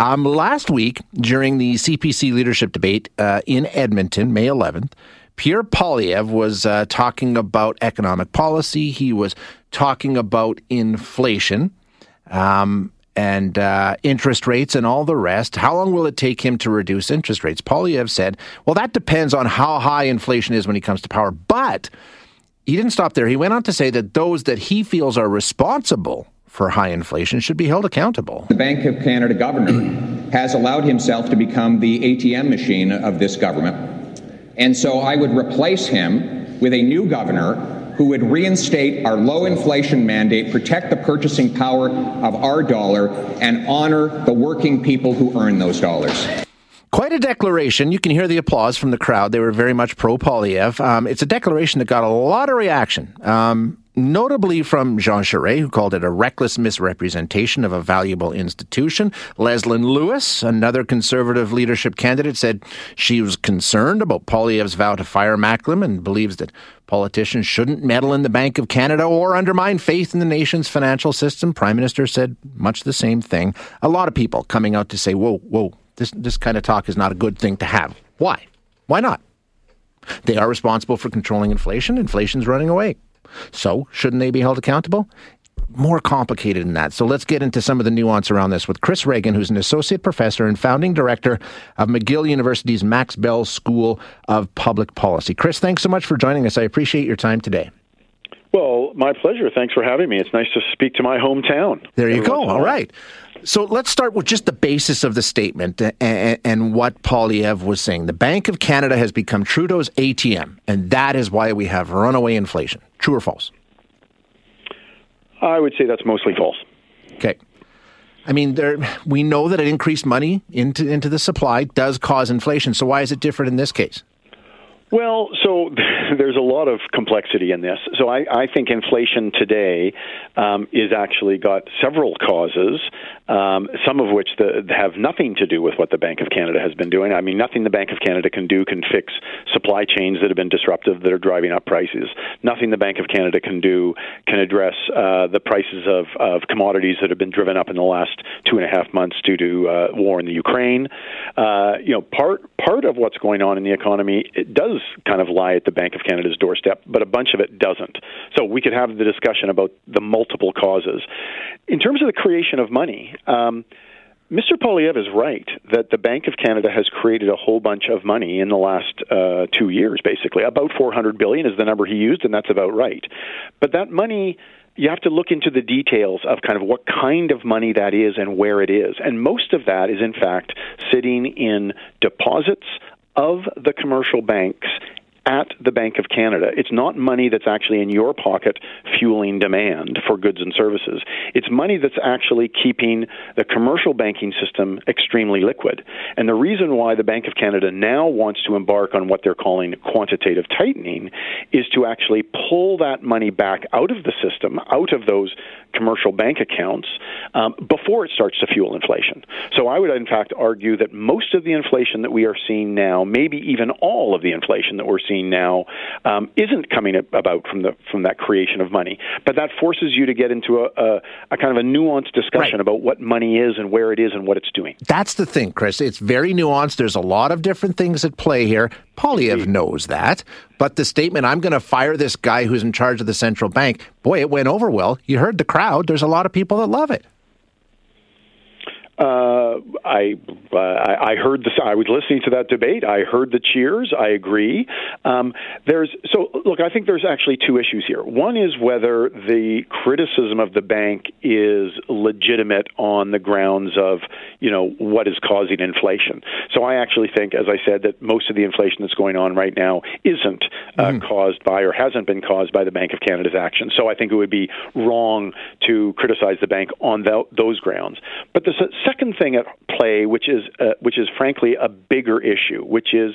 Um, last week, during the CPC leadership debate uh, in Edmonton, May 11th, Pierre Poilievre was uh, talking about economic policy. He was talking about inflation um, and uh, interest rates and all the rest. How long will it take him to reduce interest rates? Poilievre said, well, that depends on how high inflation is when he comes to power. But he didn't stop there. He went on to say that those that he feels are responsible for high inflation should be held accountable. The Bank of Canada governor has allowed himself to become the ATM machine of this government. And so I would replace him with a new governor who would reinstate our low inflation mandate, protect the purchasing power of our dollar, and honor the working people who earn those dollars. Quite a declaration. You can hear the applause from the crowd. They were very much pro Poilievre. Um, it's a declaration that got a lot of reaction. Um, notably from Jean Charest, who called it a reckless misrepresentation of a valuable institution. Leslyn Lewis, another conservative leadership candidate, said she was concerned about Poilievre's vow to fire Macklem and believes that politicians shouldn't meddle in the Bank of Canada or undermine faith in the nation's financial system. Prime Minister said much the same thing. A lot of people coming out to say, whoa, whoa, this, this kind of talk is not a good thing to have. Why? Why not? They are responsible for controlling inflation. Inflation's running away. So, shouldn't they be held accountable? More complicated than that. So, let's get into some of the nuance around this with Chris Ragan, who's an associate professor and founding director of McGill University's Max Bell School of Public Policy. Chris, thanks so much for joining us. I appreciate your time today. Well, my pleasure. Thanks for having me. It's nice to speak to my hometown. There you go. All right. So let's start with just the basis of the statement and, and, what Poilievre was saying. The Bank of Canada has become Trudeau's ATM, and that is why we have runaway inflation. True or false? I would say that's mostly false. Okay. I mean, there, we know that an increased money into into the supply does cause inflation. So why is it different in this case? Well, so there's a lot of complexity in this. So I, I think inflation today um, is actually got several causes, um, some of which the, have nothing to do with what the Bank of Canada has been doing. I mean, nothing the Bank of Canada can do can fix supply chains that have been disruptive that are driving up prices. Nothing the Bank of Canada can do can address uh, the prices of, of commodities that have been driven up in the last two and a half months due to uh, war in the Ukraine. Uh, you know, part part of what's going on in the economy it does kind of lie at the Bank of Canada's doorstep, but a bunch of it doesn't. So we could have the discussion about the multiple causes. In terms of the creation of money, um, Mr. Poilievre is right that the Bank of Canada has created a whole bunch of money in the last uh, two years, basically. About 400 billion is the number he used, and that's about right. But that money you have to look into the details of kind of what kind of money that is and where it is. And most of that is, in fact, sitting in deposits of the commercial banks at the Bank of Canada. It's not money that's actually in your pocket fueling demand for goods and services. It's money that's actually keeping the commercial banking system extremely liquid. And the reason why the Bank of Canada now wants to embark on what they're calling quantitative tightening is to actually pull that money back out of the system, out of those commercial bank accounts, um, before it starts to fuel inflation. So I would, in fact, argue that most of the inflation that we are seeing now, maybe even all of the inflation that we're seeing now um, isn't coming about from the from that creation of money. But that forces you to get into a, a, a kind of a nuanced discussion right. about what money is and where it is and what it's doing. That's the thing, Chris. It's very nuanced. There's a lot of different things at play here. Poilievre knows that. But the statement, I'm going to fire this guy who's in charge of the central bank, boy, it went over well. You heard the crowd. There's a lot of people that love it. Uh, I, uh, I heard the I was listening to that debate. I heard the cheers. I agree. Um, there's so look. I think there's actually two issues here. One is whether the criticism of the bank is legitimate on the grounds of you know what is causing inflation. So I actually think, as I said, that most of the inflation that's going on right now isn't uh, mm. caused by or hasn't been caused by the Bank of Canada's action. So I think it would be wrong to criticize the bank on th- those grounds. But the second thing at play, which is uh, which is frankly a bigger issue, which is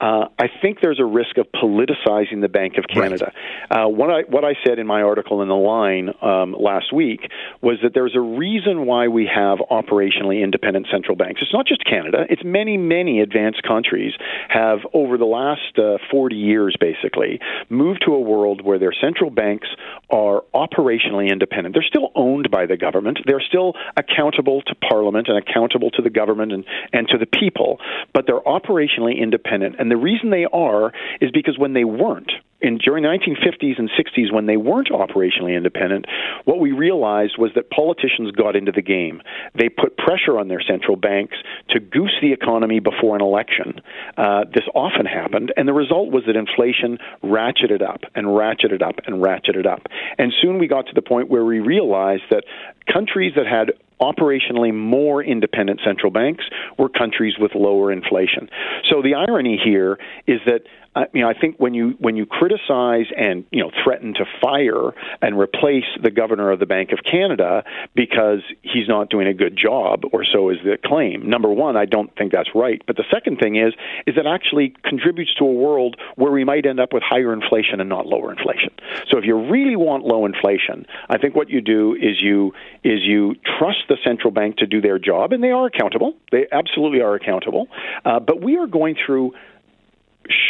uh, I think there's a risk of politicizing the Bank of Canada. Right. Uh, what I what I said in my article in the line um, last week was that there's a reason why we have operationally independent central banks. It's not just Canada; it's many many advanced countries have over the last uh, 40 years basically moved to a world where their central banks are operationally independent. They're still owned by the government. They're still accountable to Parliament and accountable to the government and, and to the people, but they're operationally independent. And the reason they are is because when they weren't, in during the 1950s and 60s when they weren't operationally independent, what we realized was that politicians got into the game. They put pressure on their central banks to goose the economy before an election. Uh, this often happened, and the result was that inflation ratcheted up and ratcheted up and ratcheted up. And soon we got to the point where we realized that countries that had operationally more independent central banks were countries with lower inflation. So the irony here is that I mean, I think when you when you criticize and you know threaten to fire and replace the governor of the Bank of Canada because he's not doing a good job, or so is the claim. Number one, I don't think that's right. But the second thing is is that actually contributes to a world where we might end up with higher inflation and not lower inflation. So if you really want low inflation, I think what you do is you is you trust the central bank to do their job, and they are accountable. They absolutely are accountable. Uh, but we are going through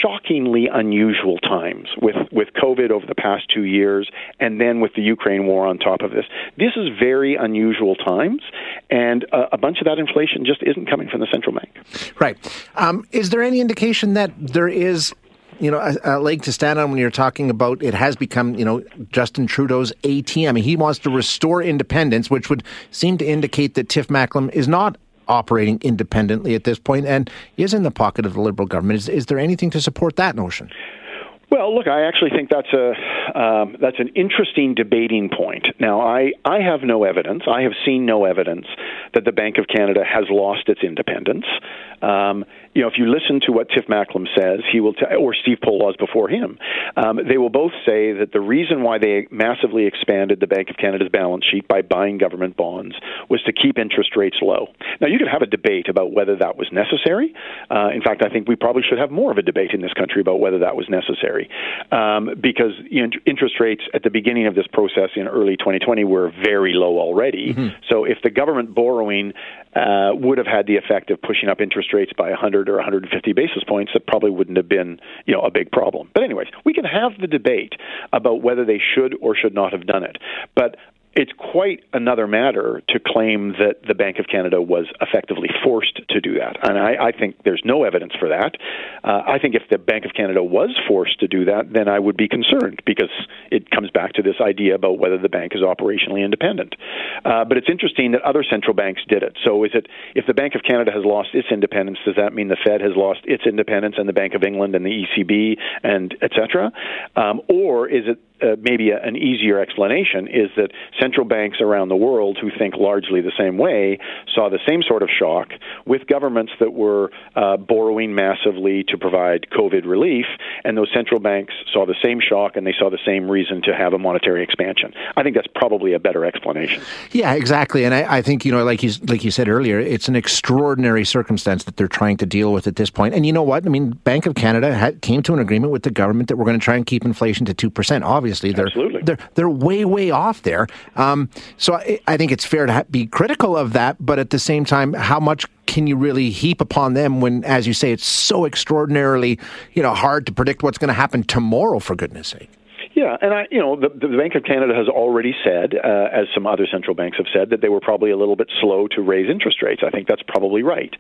shockingly unusual times with, with COVID over the past two years and then with the Ukraine war on top of this. This is very unusual times, and a, a bunch of that inflation just isn't coming from the central bank. Right. Um, is there any indication that there is you know, a, a, leg to stand on when you're talking about it has become, you know, Justin Trudeau's ATM. I mean, he wants to restore independence, which would seem to indicate that Tiff Macklem is not operating independently at this point and is in the pocket of the Liberal government. Is, is there anything to support that notion? Well, look, I actually think that's a um, that's an interesting debating point. Now, I I have no evidence. I have seen no evidence that the Bank of Canada has lost its independence. Um, you know, if you listen to what Tiff Macklem says, he will, t- or Steve Poloz before him, um, they will both say that the reason why they massively expanded the Bank of Canada's balance sheet by buying government bonds was to keep interest rates low. Now, you could have a debate about whether that was necessary. Uh, in fact, I think we probably should have more of a debate in this country about whether that was necessary, um, because you know, interest rates at the beginning of this process in early 2020 were very low already. Mm-hmm. So, if the government borrowing uh, would have had the effect of pushing up interest rates by 100 or 150 basis points, that probably wouldn't have been, you know, a big problem. But anyways, we can have the debate about whether they should or should not have done it. But it's quite another matter to claim that the Bank of Canada was effectively forced to do that. And I, I think there's no evidence for that. Uh, I think if the Bank of Canada was forced to do that, then I would be concerned because it comes back to this idea about whether the bank is operationally independent. Uh, but it's interesting that other central banks did it. So is it if the Bank of Canada has lost its independence, does that mean the Fed has lost its independence and the Bank of England and the ECB and et cetera? Um, or is it uh, maybe a, an easier explanation is that central banks around the world who think largely the same way saw the same sort of shock with governments that were uh, borrowing massively to provide COVID relief, and those central banks saw the same shock and they saw the same reason to have a monetary expansion. I think that's probably a better explanation. Yeah, exactly. And I, I think you know, like you like you said earlier, it's an extraordinary circumstance that they're trying to deal with at this point. And you know what? I mean, Bank of Canada had, came to an agreement with the government that we're going to try and keep inflation to two percent. Obviously obviously they're Absolutely. they're they're way way off there. Um, so I, I, think it's fair to ha- be critical of that, but at the same time, how much can you really heap upon them when, as you say, it's so extraordinarily you know hard to predict what's going to happen tomorrow? For goodness sake. Yeah, and I, you know, the, the Bank of Canada has already said, uh, as some other central banks have said, that they were probably a little bit slow to raise interest rates. I think that's probably right,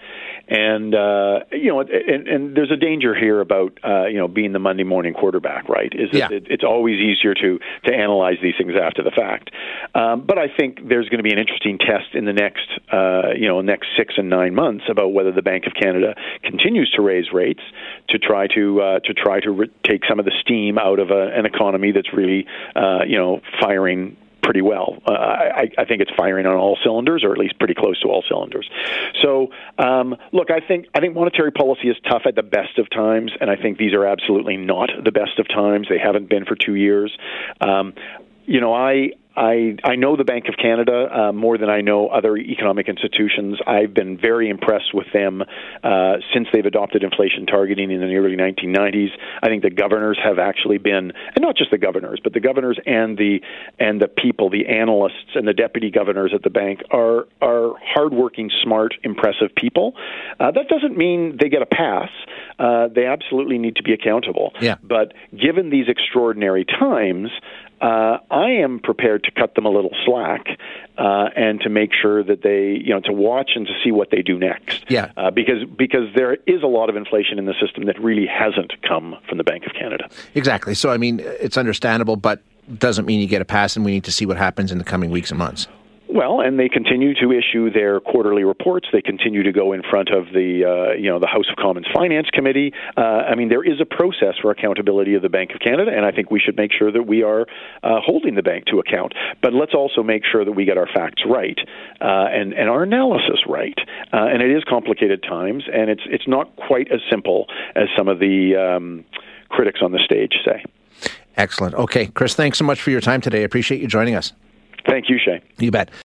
and uh, you know, and, and there's a danger here about uh, you know being the Monday morning quarterback, right? Is yeah. it, it's always easier to to analyze these things after the fact. Um, but I think there's going to be an interesting test in the next uh, you know next six and nine months about whether the Bank of Canada continues to raise rates to try to uh, to try to re- take some of the steam out of a, an economy that's really uh, you know firing pretty well. Uh, I, I think it's firing on all cylinders, or at least pretty close to all cylinders. So, um, look, I think I think monetary policy is tough at the best of times, and I think these are absolutely not the best of times. They haven't been for two years. Um, you know, I I I know the Bank of Canada uh, more than I know other economic institutions. I've been very impressed with them uh, since they've adopted inflation targeting in the early 1990s. I think the governors have actually been, and not just the governors, but the governors and the and the people, the analysts and the deputy governors at the bank are are hardworking, smart, impressive people. Uh, that doesn't mean they get a pass. Uh, they absolutely need to be accountable. Yeah. But given these extraordinary times, uh, I am prepared to cut them a little slack uh, and to make sure that they, you know, to watch and to see what they do next. Yeah. Uh, because because there is a lot of inflation in the system that really hasn't come from the Bank of Canada. Exactly. So I mean, it's understandable, but doesn't mean you get a pass, and we need to see what happens in the coming weeks and months. Well, and they continue to issue their quarterly reports. They continue to go in front of the, uh, you know, the House of Commons Finance Committee. Uh, I mean, there is a process for accountability of the Bank of Canada, and I think we should make sure that we are uh, holding the bank to account. But let's also make sure that we get our facts right uh, and and our analysis right. Uh, and it is complicated times, and it's it's not quite as simple as some of the um, critics on the stage say. Excellent. Okay, Chris, thanks so much for your time today. I appreciate you joining us. Thank you, Shay. You bet.